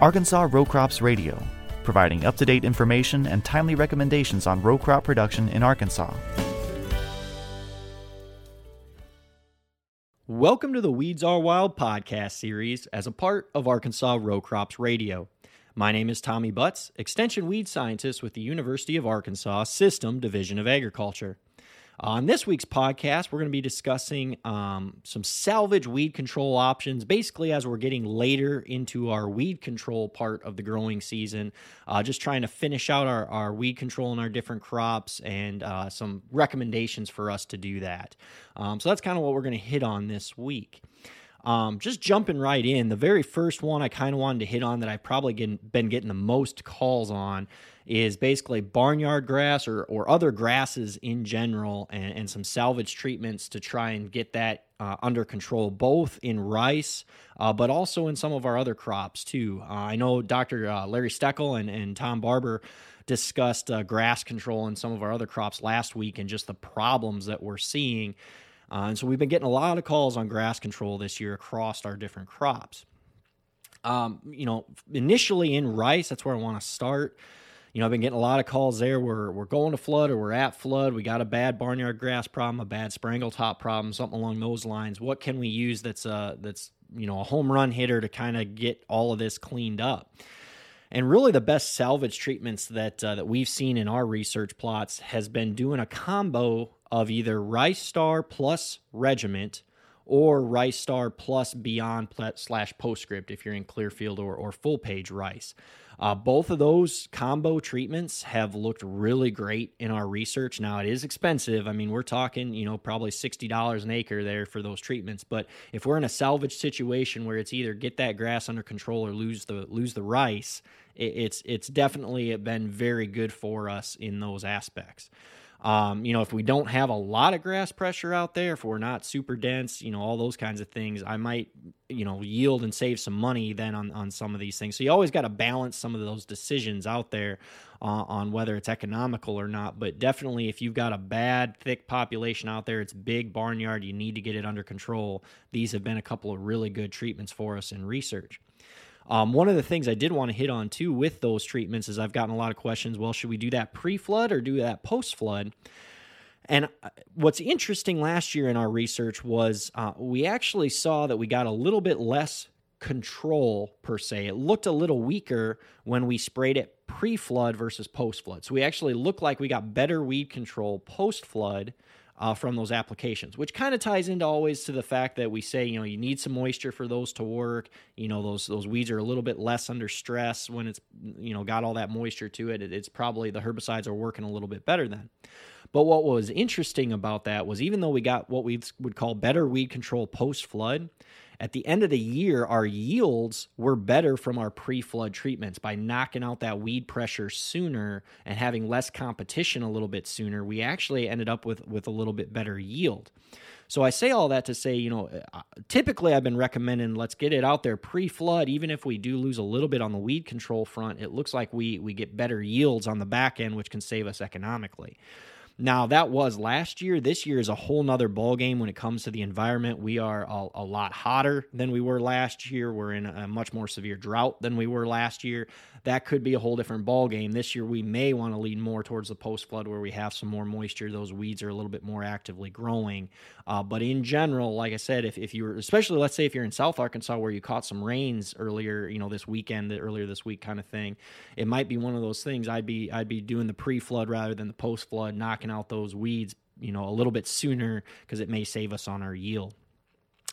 Arkansas Row Crops Radio, providing up to date information and timely recommendations on row crop production in Arkansas. Welcome to the Weeds Are Wild podcast series as a part of Arkansas Row Crops Radio. My name is Tommy Butts, Extension Weed Scientist with the University of Arkansas System Division of Agriculture. On this week's podcast, we're going to be discussing um, some salvage weed control options. Basically, as we're getting later into our weed control part of the growing season, uh, just trying to finish out our, our weed control in our different crops and uh, some recommendations for us to do that. Um, so that's kind of what we're going to hit on this week. Um, just jumping right in, the very first one I kind of wanted to hit on that I've probably get, been getting the most calls on is basically barnyard grass or, or other grasses in general and, and some salvage treatments to try and get that uh, under control, both in rice, uh, but also in some of our other crops too. Uh, I know Dr. Uh, Larry Steckel and, and Tom Barber discussed uh, grass control in some of our other crops last week and just the problems that we're seeing. Uh, and so we've been getting a lot of calls on grass control this year across our different crops. Um, you know, initially in rice, that's where I want to start. You know, I've been getting a lot of calls there. We're we're going to flood or we're at flood. We got a bad barnyard grass problem, a bad sprangle top problem, something along those lines. What can we use that's uh that's you know a home run hitter to kind of get all of this cleaned up? And really, the best salvage treatments that uh, that we've seen in our research plots has been doing a combo of either Rice Star plus Regiment or Rice Star plus Beyond slash Postscript if you're in Clearfield or, or FullPage Rice. Uh, both of those combo treatments have looked really great in our research. Now it is expensive. I mean, we're talking, you know, probably sixty dollars an acre there for those treatments. But if we're in a salvage situation where it's either get that grass under control or lose the lose the rice, it, it's it's definitely been very good for us in those aspects. Um, you know, if we don't have a lot of grass pressure out there, if we're not super dense, you know, all those kinds of things, I might, you know, yield and save some money then on, on some of these things. So you always got to balance some of those decisions out there uh, on whether it's economical or not. But definitely, if you've got a bad, thick population out there, it's big barnyard, you need to get it under control. These have been a couple of really good treatments for us in research. Um, one of the things I did want to hit on too with those treatments is I've gotten a lot of questions. Well, should we do that pre flood or do that post flood? And uh, what's interesting last year in our research was uh, we actually saw that we got a little bit less control per se. It looked a little weaker when we sprayed it pre flood versus post flood. So we actually looked like we got better weed control post flood uh, from those applications, which kind of ties into always to the fact that we say, you know, you need some moisture for those to work. You know, those those weeds are a little bit less under stress when it's, you know, got all that moisture to it. It's probably the herbicides are working a little bit better then. But what was interesting about that was even though we got what we would call better weed control post flood, at the end of the year, our yields were better from our pre flood treatments by knocking out that weed pressure sooner and having less competition a little bit sooner. We actually ended up with, with a little bit better yield. So I say all that to say, you know, uh, typically I've been recommending let's get it out there pre-flood. Even if we do lose a little bit on the weed control front, it looks like we we get better yields on the back end, which can save us economically. Now that was last year. This year is a whole nother ball game when it comes to the environment. We are a, a, lot hotter than we were last year. We're in a much more severe drought than we were last year. That could be a whole different ball game. This year we may want to lean more towards the post flood where we have some more moisture. Those weeds are a little bit more actively growing. Uh, but in general, like I said, if, if you're especially let's say if you're in South Arkansas where you caught some rains earlier, you know this weekend, earlier this week kind of thing, it might be one of those things. I'd be I'd be doing the pre flood rather than the post flood, knocking out those weeds, you know, a little bit sooner because it may save us on our yield.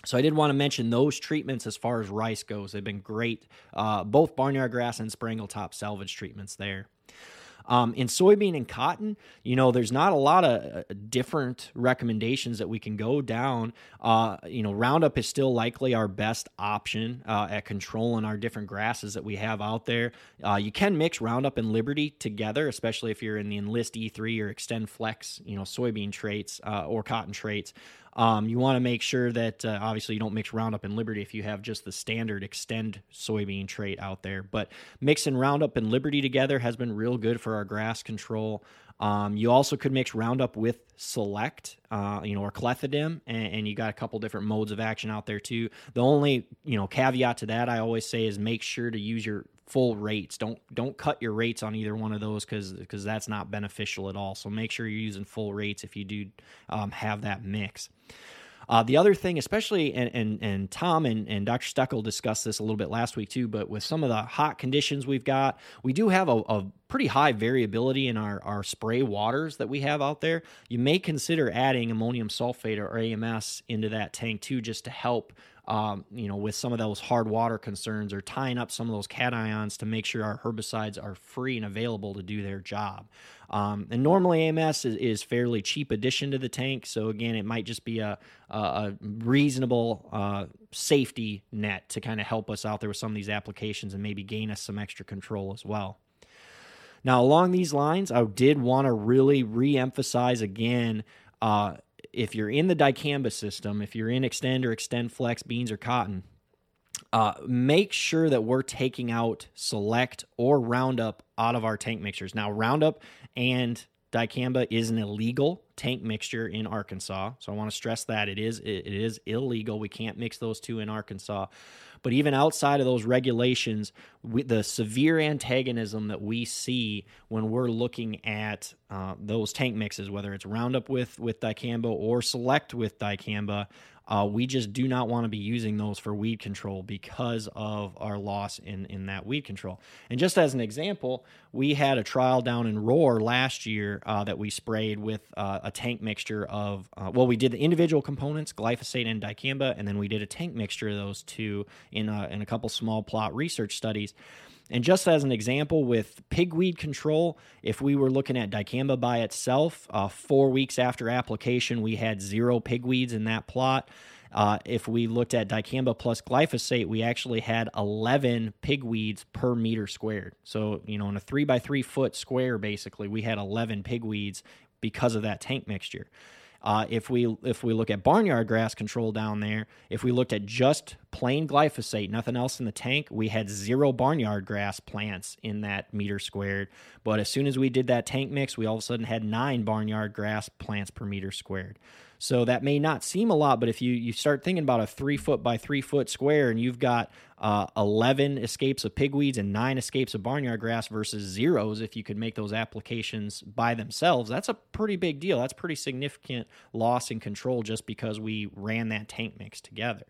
So I did want to mention those treatments as far as rice goes. They've been great, uh, both barnyard grass and sprangle top salvage treatments there. Um, in soybean and cotton, you know, there's not a lot of uh, different recommendations that we can go down. Uh, you know, Roundup is still likely our best option uh, at controlling our different grasses that we have out there. Uh, you can mix Roundup and Liberty together, especially if you're in the Enlist E3 or Xtend Flex, you know, soybean traits uh, or cotton traits. Um, you want to make sure that uh, obviously you don't mix Roundup and Liberty if you have just the standard Xtend soybean trait out there. But mixing Roundup and Liberty together has been real good for our grass control. Um, you also could mix Roundup with Select, uh, you know, or Clethodim, and, and, you got a couple different modes of action out there too. The only, you know, caveat to that I always say is make sure to use your full rates. Don't don't cut your rates on either one of those because because that's not beneficial at all. So make sure you're using full rates if you do um, have that mix. Uh, the other thing, especially, and, and, and Tom and, and Dr. Steckel discussed this a little bit last week too, but with some of the hot conditions we've got, we do have a, a pretty high variability in our, our spray waters that we have out there. You may consider adding ammonium sulfate or AMS into that tank too, just to help um, you know, with some of those hard water concerns or tying up some of those cations to make sure our herbicides are free and available to do their job. Um, and normally AMS is, is, fairly cheap addition to the tank, so again, it might just be a, a, a reasonable uh, safety net to kind of help us out there with some of these applications and maybe gain us some extra control as well. Now, along these lines, I did want to really re-emphasize again. Uh, if you're in the dicamba system, if you're in Xtend or Xtend flex beans or cotton, uh, make sure that we're taking out Select or Roundup out of our tank mixtures. Now, Roundup and dicamba is an illegal tank mixture in Arkansas, so I want to stress that it is it is illegal. We can't mix those two in Arkansas. But even outside of those regulations, we, the severe antagonism that we see when we're looking at uh, those tank mixes, whether it's Roundup with with dicamba or Select with dicamba, uh, we just do not want to be using those for weed control because of our loss in, in that weed control. And just as an example, we had a trial down in Rohwer last year uh, that we sprayed with uh, a tank mixture of, uh, well, we did the individual components, glyphosate and dicamba, and then we did a tank mixture of those two in a, in a couple small plot research studies. And just as an example, with pigweed control, if we were looking at dicamba by itself, uh, four weeks after application, we had zero pigweeds in that plot. Uh, if we looked at dicamba plus glyphosate, we actually had 11 pigweeds per meter squared. So, you know, in a three by three foot square, basically, we had 11 pigweeds because of that tank mixture. Uh, if we if we look at barnyard grass control down there, if we looked at just plain glyphosate, nothing else in the tank, we had zero barnyard grass plants in that meter squared. But as soon as we did that tank mix, we all of a sudden had nine barnyard grass plants per meter squared. So that may not seem a lot, but if you, you start thinking about a three foot by three foot square and you've got uh, 11 escapes of pigweeds and nine escapes of barnyard grass versus zeros, if you could make those applications by themselves, that's a pretty big deal. That's pretty significant loss in control just because we ran that tank mix together.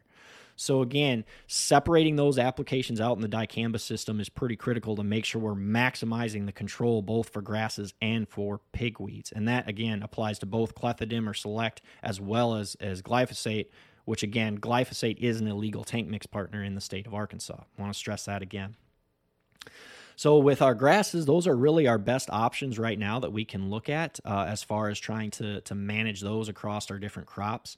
So again, separating those applications out in the dicamba system is pretty critical to make sure we're maximizing the control both for grasses and for pigweeds. And that again applies to both clethodim or select as well as as glyphosate, which again, glyphosate is an illegal tank mix partner in the state of Arkansas. I want to stress that again. So with our grasses, those are really our best options right now that we can look at uh, as far as trying to to manage those across our different crops.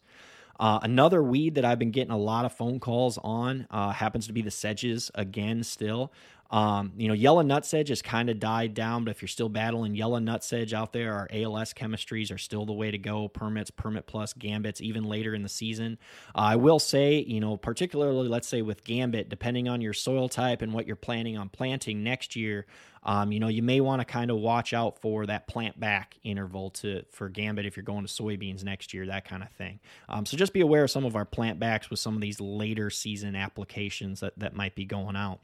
Uh, another weed that I've been getting a lot of phone calls on uh, happens to be the sedges again, still. Um, you know, yellow nutsedge has kind of died down, but if you're still battling yellow nutsedge out there, our ALS chemistries are still the way to go. Permits, permit plus, gambits, even later in the season. Uh, I will say, you know, particularly, let's say with gambit, depending on your soil type and what you're planning on planting next year, um, you know, you may want to kind of watch out for that plant back interval to for gambit if you're going to soybeans next year, that kind of thing. Um, so just be aware of some of our plant backs with some of these later season applications that, that might be going out.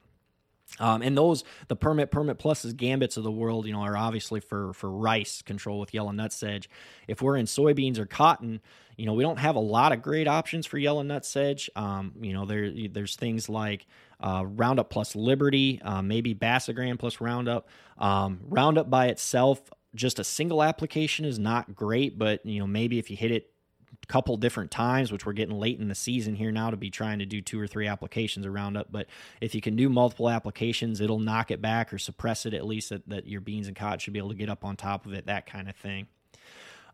Um, and those the permit permit pluses gambits of the world, you know, are obviously for for rice control with yellow nutsedge. If we're in soybeans or cotton, you know, we don't have a lot of great options for yellow nutsedge. Um, you know, there there's things like uh, Roundup plus Liberty, uh, maybe Basagram plus Roundup. Um, Roundup by itself, just a single application is not great, but you know, maybe if you hit it couple different times, which we're getting late in the season here now to be trying to do two or three applications around up. But if you can do multiple applications, it'll knock it back or suppress it at least that, that your beans and cotton should be able to get up on top of it, that kind of thing.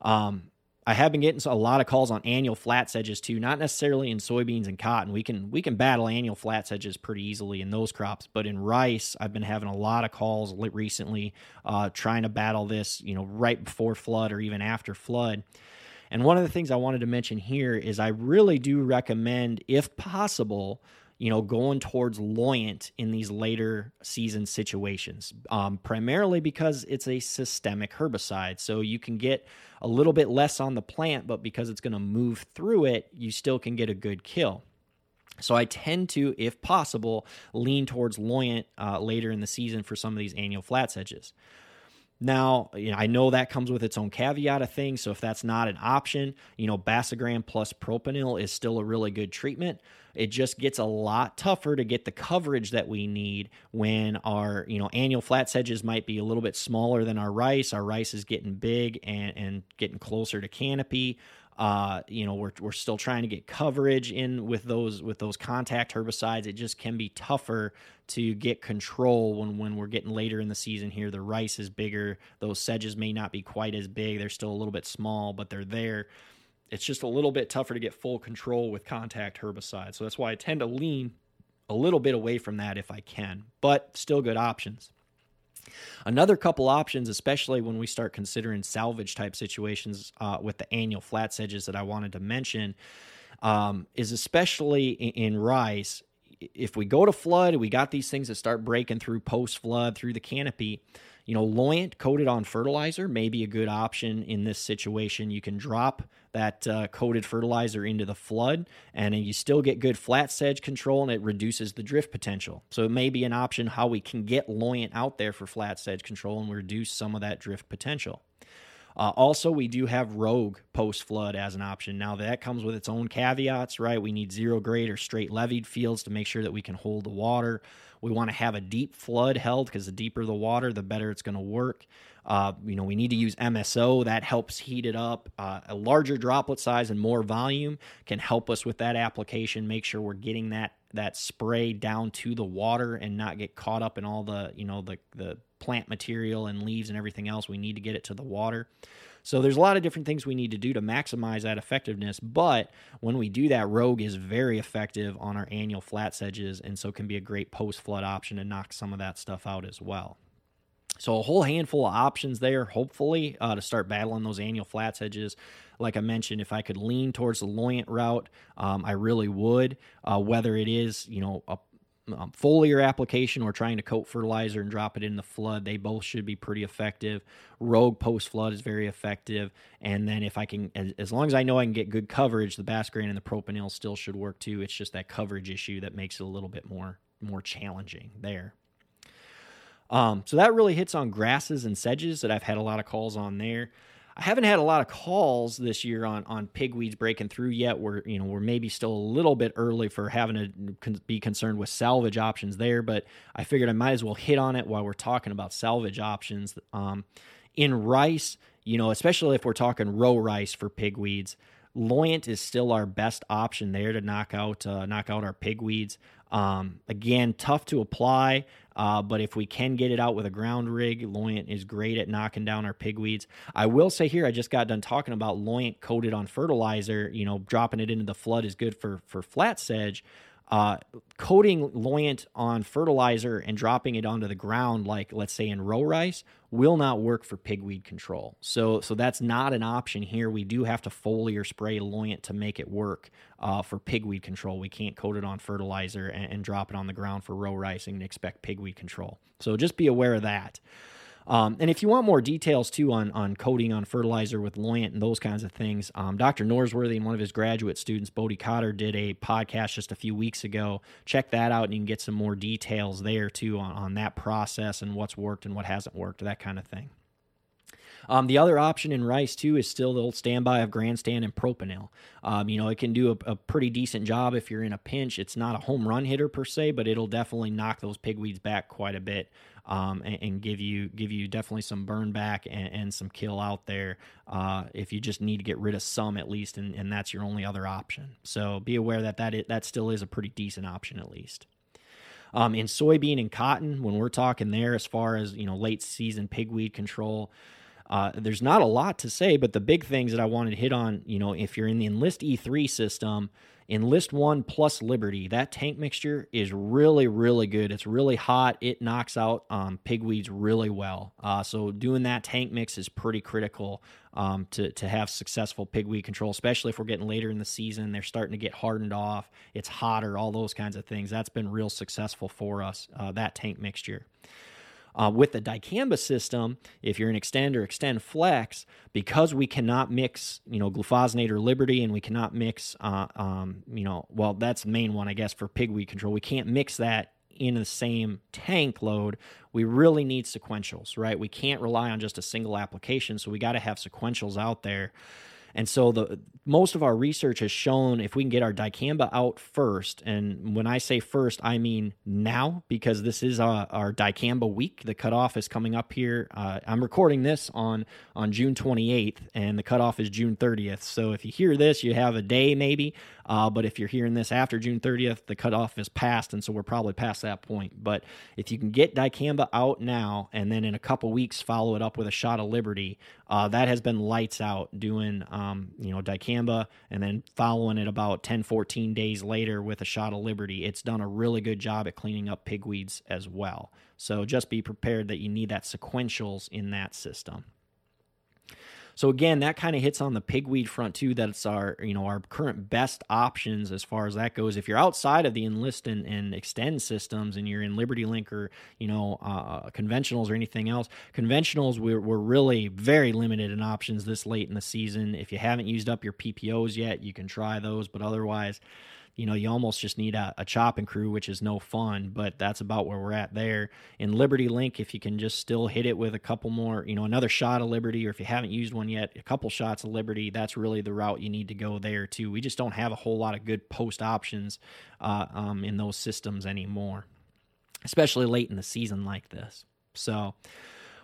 Um, I have been getting a lot of calls on annual flat sedges too, not necessarily in soybeans and cotton. We can we can battle annual flat sedges pretty easily in those crops, but in rice, I've been having a lot of calls recently uh, trying to battle this, you know, right before flood or even after flood. And one of the things I wanted to mention here is I really do recommend, if possible, you know, going towards Loyant in these later season situations, um, primarily because it's a systemic herbicide. So you can get a little bit less on the plant, but because it's going to move through it, you still can get a good kill. So I tend to, if possible, lean towards Loyant uh, later in the season for some of these annual flat sedges. Now, you know, I know that comes with its own caveat of things. So if that's not an option, you know, Basagram plus propanil is still a really good treatment. It just gets a lot tougher to get the coverage that we need when our, you know, annual flat sedges might be a little bit smaller than our rice. Our rice is getting big and, and getting closer to canopy. Uh, you know, we're, we're still trying to get coverage in with those with those contact herbicides. It just can be tougher to get control when when we're getting later in the season here. The rice is bigger. Those sedges may not be quite as big. They're still a little bit small, but they're there. It's just a little bit tougher to get full control with contact herbicides. So that's why I tend to lean a little bit away from that if I can, but still good options. Another couple options, especially when we start considering salvage type situations uh, with the annual flat sedges that I wanted to mention, um, is especially in, in rice. If we go to flood, we got these things that start breaking through post flood through the canopy you know, Loyant coated on fertilizer may be a good option in this situation. You can drop that uh, coated fertilizer into the flood, and you still get good flat sedge control, and it reduces the drift potential. So it may be an option how we can get Loyant out there for flat sedge control and reduce some of that drift potential. Uh, also, we do have Rogue post flood as an option. Now, that comes with its own caveats, right? We need zero grade or straight levied fields to make sure that we can hold the water. We want to have a deep flood held because the deeper the water, the better it's going to work. Uh, you know, we need to use MSO that helps heat it up. Uh, a larger droplet size and more volume can help us with that application. Make sure we're getting that that spray down to the water and not get caught up in all the you know the the plant material and leaves and everything else. We need to get it to the water. So there's a lot of different things we need to do to maximize that effectiveness. But when we do that, Rogue is very effective on our annual flat sedges, and so can be a great post flood option to knock some of that stuff out as well. So a whole handful of options there, hopefully, uh, to start battling those annual flat sedges. Like I mentioned, if I could lean towards the Loyant route, um, I really would. Uh, whether it is, you know, a um, foliar application or trying to coat fertilizer and drop it in the flood, they both should be pretty effective. Rogue post flood is very effective. And then if I can, as, as, long as I know I can get good coverage, the Basagram and the propanil still should work too. It's just that coverage issue that makes it a little bit more more challenging there. Um, so that really hits on grasses and sedges that I've had a lot of calls on there. I haven't had a lot of calls this year on on pigweeds breaking through yet. We're you know we're maybe still a little bit early for having to be concerned with salvage options there, but I figured I might as well hit on it while we're talking about salvage options. Um, in rice, you know, especially if we're talking row rice for pigweeds, Loyant is still our best option there to knock out uh, knock out our pigweeds. Um, again, tough to apply. Uh, but if we can get it out with a ground rig, Loyant is great at knocking down our pigweeds. I will say here, I just got done talking about Loyant coated on fertilizer. You know, dropping it into the flood is good for for flat sedge. Uh, coating Loyant on fertilizer and dropping it onto the ground, like let's say in row rice, will not work for pigweed control. So, so that's not an option here. We do have to foliar spray Loyant to make it work uh, for pigweed control. We can't coat it on fertilizer and, and drop it on the ground for row rice and expect pigweed control. So just be aware of that. Um, and if you want more details too on on coating on fertilizer with Loyant and those kinds of things, um, Dr. Norsworthy and one of his graduate students, Bodie Cotter, did a podcast just a few weeks ago. Check that out, and you can get some more details there too on, on that process and what's worked and what hasn't worked, that kind of thing. Um, the other option in rice too is still the old standby of grandstand and propanil. Um, you know, it can do a, a, pretty decent job if you're in a pinch. It's not a home run hitter per se, but it'll definitely knock those pigweeds back quite a bit um, and, and, give you give you definitely some burn back and, and some kill out there uh, if you just need to get rid of some at least, and, and that's your only other option. So be aware that that, is, that still is a pretty decent option at least. Um, in soybean and cotton, when we're talking there as far as you know late season pigweed control, uh, there's not a lot to say, but the big things that I wanted to hit on, you know, if you're in the Enlist E3 system, Enlist One plus Liberty, that tank mixture is really, really good. It's really hot. It knocks out um, pigweeds really well. Uh, so doing that tank mix is pretty critical um, to to have successful pigweed control, especially if we're getting later in the season. They're starting to get hardened off. It's hotter. All those kinds of things. That's been real successful for us. Uh, that tank mixture. Uh, with the dicamba system, if you're an Xtend or Xtend flex, because we cannot mix, you know, glufosinate or Liberty, and we cannot mix, uh, um, you know, well, that's the main one, I guess, for pigweed control. We can't mix that in the same tank load. We really need sequentials, right? We can't rely on just a single application, so we got to have sequentials out there. And so the most of our research has shown if we can get our dicamba out first, and when I say first, I mean now because this is uh, our dicamba week. The cutoff is coming up here. Uh, I'm recording this on on June 28th, and the cutoff is June 30th. So if you hear this, you have a day maybe. Uh, but if you're hearing this after June 30th, the cutoff is passed, and so we're probably past that point. But if you can get dicamba out now, and then in a couple weeks follow it up with a shot of Liberty, uh, that has been lights out doing um, Um, you know dicamba, and then following it about 10, 14 days later with a shot of Liberty. It's done a really good job at cleaning up pigweeds as well. So just be prepared that you need that sequentials in that system. So again, that kind of hits on the pigweed front too. That's our you know our current best options as far as that goes. If you're outside of the enlist and, and Xtend systems and you're in Liberty Link or you know uh, conventionals or anything else, conventionals we're, we're really very limited in options this late in the season. If you haven't used up your PPOs yet, you can try those, but otherwise you know, you almost just need a, a chopping crew, which is no fun, but that's about where we're at there. In Liberty Link, if you can just still hit it with a couple more, you know, another shot of Liberty, or if you haven't used one yet, a couple shots of Liberty, that's really the route you need to go there too. We just don't have a whole lot of good post options uh, um, in those systems anymore, especially late in the season like this. So,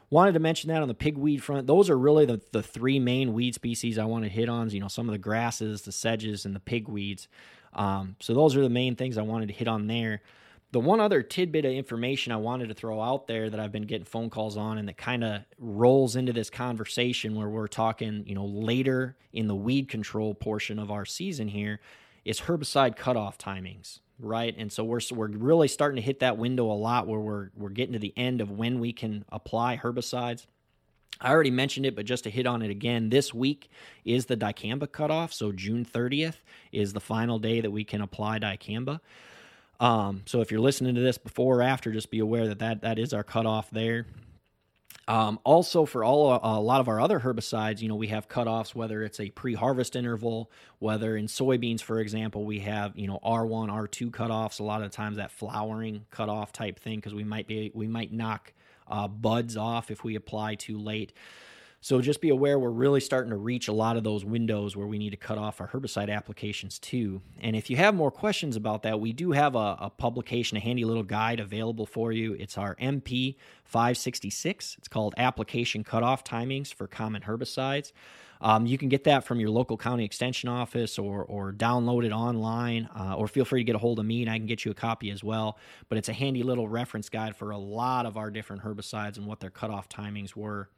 wanted to mention that on the pigweed front. Those are really the, the three main weed species I want to hit on. You know, some of the grasses, the sedges, and the pigweeds. Um, so those are the main things I wanted to hit on there. The one other tidbit of information I wanted to throw out there that I've been getting phone calls on and that kind of rolls into this conversation where we're talking, you know, later in the weed control portion of our season here is herbicide cutoff timings, right? And so we're we're really starting to hit that window a lot where we're we're getting to the end of when we can apply herbicides. I already mentioned it, but just to hit on it again, this week is the dicamba cutoff. So June 30th is the final day that we can apply dicamba. Um, so if you're listening to this before or after, just be aware that that, that is our cutoff there. Um, also, for all a lot of our other herbicides, you know, we have cutoffs, whether it's a pre-harvest interval, whether in soybeans, for example, we have you know R1, R2 cutoffs. A lot of times that flowering cutoff type thing, because we might be we might knock uh, buds off if we apply too late. So just be aware we're really starting to reach a lot of those windows where we need to cut off our herbicide applications too. And if you have more questions about that, we do have a, a publication, a handy little guide available for you. It's our MP 566. It's called Application Cutoff Timings for Common Herbicides. Um, you can get that from your local county extension office or, or download it online, uh, or feel free to get a hold of me and I can get you a copy as well. But it's a handy little reference guide for a lot of our different herbicides and what their cutoff timings were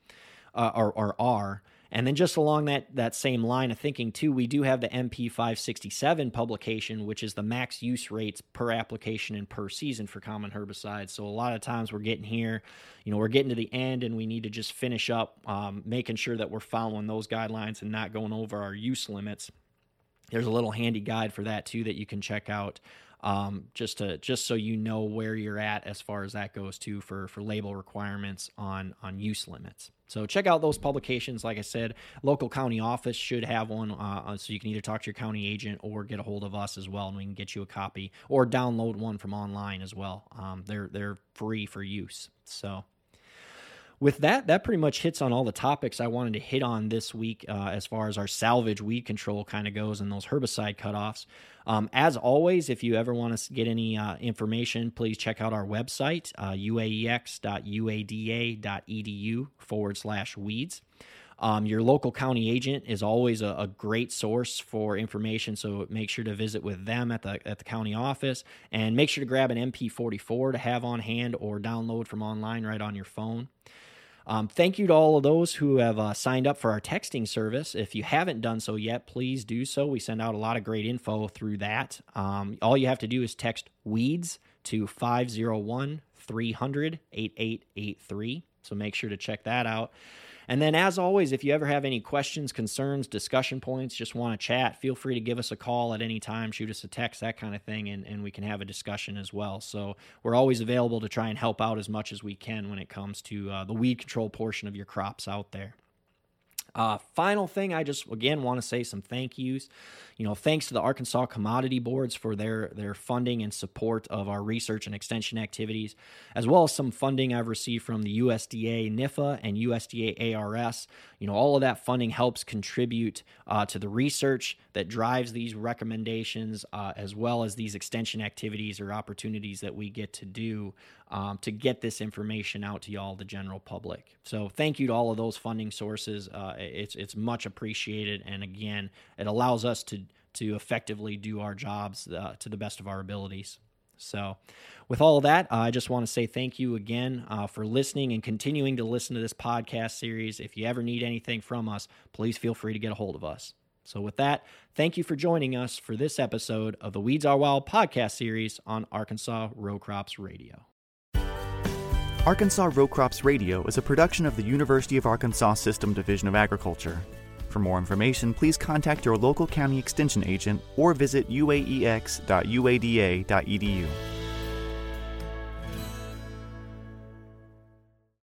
uh, or, or are. And then just along that that same line of thinking too, we do have the MP 567 publication, which is the max use rates per application and per season for common herbicides. So a lot of times we're getting here, you know, we're getting to the end and we need to just finish up um, making sure that we're following those guidelines and not going over our use limits. There's a little handy guide for that too that you can check out um, just to just so you know where you're at as far as that goes too for for label requirements on on use limits. So check out those publications. Like I said, local county office should have one, uh, so you can either talk to your county agent or get a hold of us as well, and we can get you a copy or download one from online as well. Um, they're they're free for use. So with that, that pretty much hits on all the topics I wanted to hit on this week uh, as far as our salvage weed control kind of goes and those herbicide cutoffs. Um, as always, if you ever want to get any uh, information, please check out our website, uh, uaex.uada.edu forward slash weeds. Um, your local county agent is always a, a, great source for information, so make sure to visit with them at the at the county office, and make sure to grab an MP44 to have on hand or download from online right on your phone. Um, thank you to all of those who have uh, signed up for our texting service. If you haven't done so yet, please do so. We send out a lot of great info through that. Um, all you have to do is text weeds to 501 300 8883. So make sure to check that out. And then, as always, if you ever have any questions, concerns, discussion points, just want to chat, feel free to give us a call at any time, shoot us a text, that kind of thing, and, and we can have a discussion as well. So, we're always available to try and help out as much as we can when it comes to uh, the weed control portion of your crops out there. Uh, final thing, I just again want to say some thank yous. You know, thanks to the Arkansas Commodity Boards for their their funding and support of our research and extension activities, as well as some funding I've received from the USDA NIFA and USDA ARS. You know, all of that funding helps contribute uh, to the research that drives these recommendations, uh, as well as these extension activities or opportunities that we get to do um, to get this information out to y'all, the general public. So, thank you to all of those funding sources. Uh, it's it's much appreciated, and again, it allows us to to effectively do our jobs uh, to the best of our abilities. So, with all of that, uh, I just want to say thank you again uh, for listening and continuing to listen to this podcast series. If you ever need anything from us, please feel free to get a hold of us. So, with that, thank you for joining us for this episode of the Weeds Are Wild podcast series on Arkansas Row Crops Radio. Arkansas Row Crops Radio is a production of the University of Arkansas System Division of Agriculture. For more information, please contact your local county extension agent or visit uaex.uada.edu.